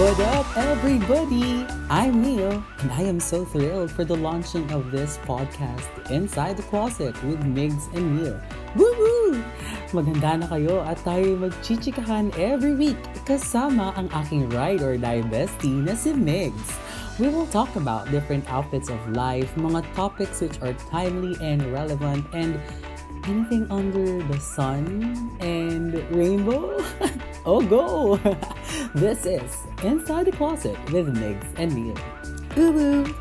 What up, everybody? I'm Neil, and I am so thrilled for the launching of this podcast, Inside the Closet with Migs and Neil. Woo woo! Maganda na kayo at tayo magchichikahan every week kasama ang aking ride or die bestie na si Migs. We will talk about different outfits of life, mga topics which are timely and relevant, and anything under the sun and rainbow? oh, go! this is Inside the Closet with Migs and Neil. Woo woo!